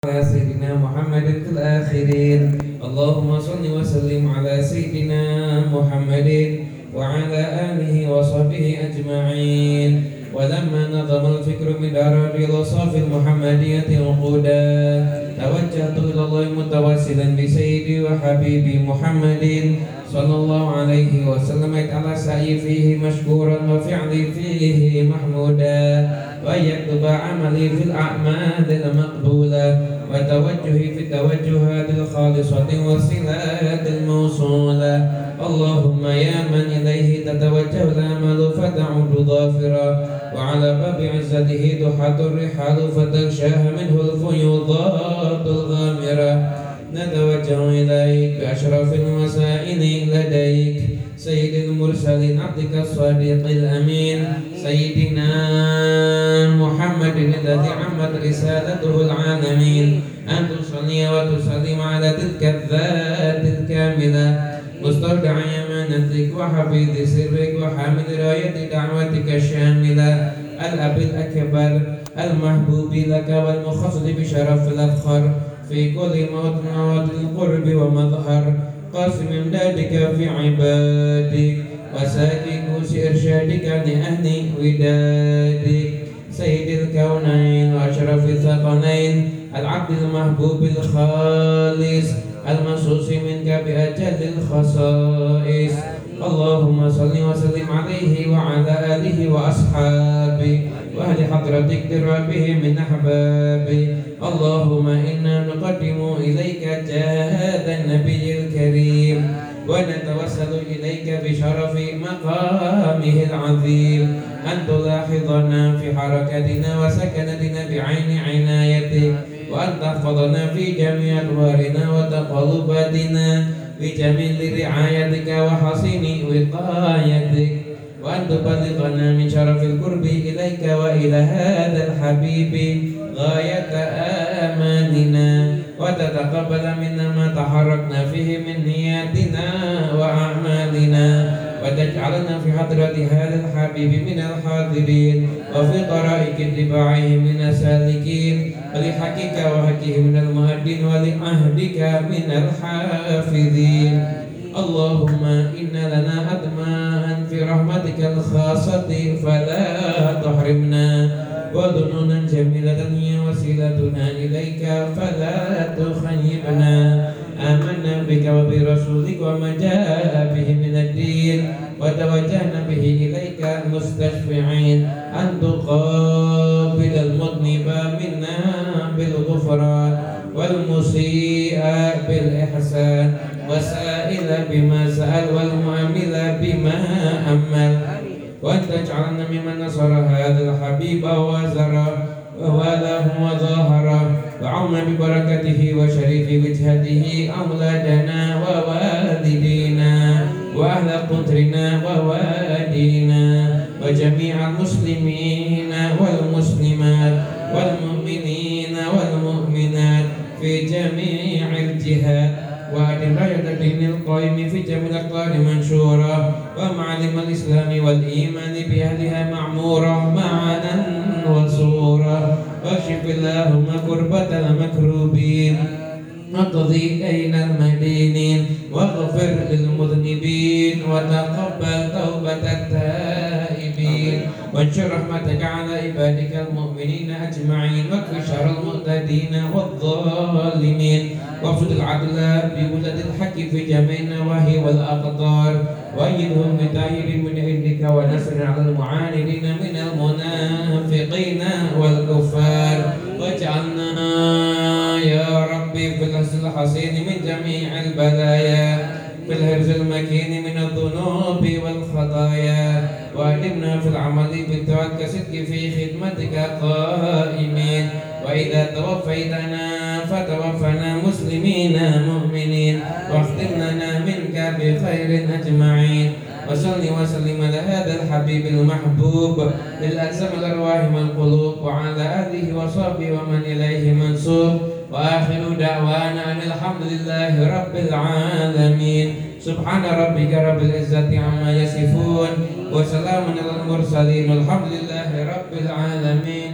على سيدنا محمد الآخرين. اللهم صل وسلم على سيدنا محمد وعلى آله وصحبه أجمعين. ولما نظم الفكر مدار الصافي المحمدية عقودا توجهت إلى الله متوسلا بسيدي وحبيبي محمد صلى الله عليه وسلم على سعي فيه مشكورا وفعلي فيه محمودا وأن يكتب عملي في الأعمال المقبولة وتوجهي في التوجهات الخالصة والصلات الموصولة. اللهم يا من إليه تتوجه الآمال فتعود ظافرا وعلى باب عزته تحط الرحال فتغشاها منه الفيوضات الغامرة نتوجه إليك بأشرف المسائل لديك. سيد المرسلين عبدك الصديق الأمين. سيدنا محمد الذي عمت رسالته العالمين. أن تصلي وتسلم على تلك الذات الكاملة. مستودع أمانتك وحفيظ سرك وحامل راية دعوتك الشاملة. الأب الأكبر المحبوب لك والمخصص بشرف الأفخر. في كل موت موت القرب ومظهر قاسم امدادك في عبادك وساكي كوس إرشادك لأهل ودادك سيد الكونين وأشرف الثقلين العبد المحبوب الخالص. المنصوص منك بأجل الخصائص اللهم صل وسلم عليه وعلى آله وأصحابه وأهل حضرتك درابه من أحبابه اللهم إنا نقدم إليك هذا النبي الكريم ونتوسل إليك بشرف مقامه العظيم. أن تلاحظنا في حركتنا وسكنتنا بعين عنايتك وأن تحفظنا في جميع أدوارنا وتقلباتنا بجميل رعايتك وحسين وقايتك وأن تبلغنا من شرف القرب إليك وإلى هذا الحبيب غاية آمالنا وتتقبل منا ما تحركنا فيه من نياتنا وأعمالنا وتجعلنا في حضرة هذا الحبيب من الحاضرين وفي طرائق اتباعه من السالكين ولحقك وحقه من المهدين ولعهدك من الحافظين. اللهم إن لنا أدماء في رحمتك الخاصة فلا تحرمنا. وظنونا جميلة هي وسيلتنا إليك فلا تخيبنا. آمنا بك وبرسولك وما جاء الدين وتوجهنا به إليك مستشفعين. أن تقابل المذنب منا بالغفران والمسيء بالإحسان وسائل بما سأل والمعامل بما أمل. وأن تجعلنا ممن نصر هذا الحبيب وزر ووالاه وظاهر وعم ببركته وشريف وجهته أولادنا ووالدينا والمؤمنين والمؤمنات في جميع الجهات. وأدم راية الدين القائم في جميع الأقطار منشورة. ومعلم الإسلام والإيمان بأهلها معمورة. معنا وصورة واكشف اللهم كربة المكروبين. واقضي أين المدينين. واغفر للمذنبين. وتقبل توبة التائبين. وانشر رحمتك على عبادك المؤمنين أجمعين واكف شر المعتدين والظالمين وابسط العدل بولد الحق في جميع النواحي والأقطار وأيدهم بتأييد من عندك ونصر على المعاندين من المنافقين والكفار. واجعلنا يا ربي في الحسن الحسين من جميع البلايا في الحرز المكين من الذنوب والخطايا. وأدمنا في العمل بالتوكل كصدق في خدمتك قائمين. وإذا توفيتنا فتوفنا مسلمين مؤمنين. واختم لنا منك بخير أجمعين. وصل وسلم على هذا الحبيب المحبوب. للأسم الأرواح والقلوب وعلى آله وصحبه ومن إليه منسوب. وآخر دعوانا أن الحمد لله رب العالمين. سبحان ربك رب العزة عما يصفون وسلام على المرسلين والحمد لله رب العالمين.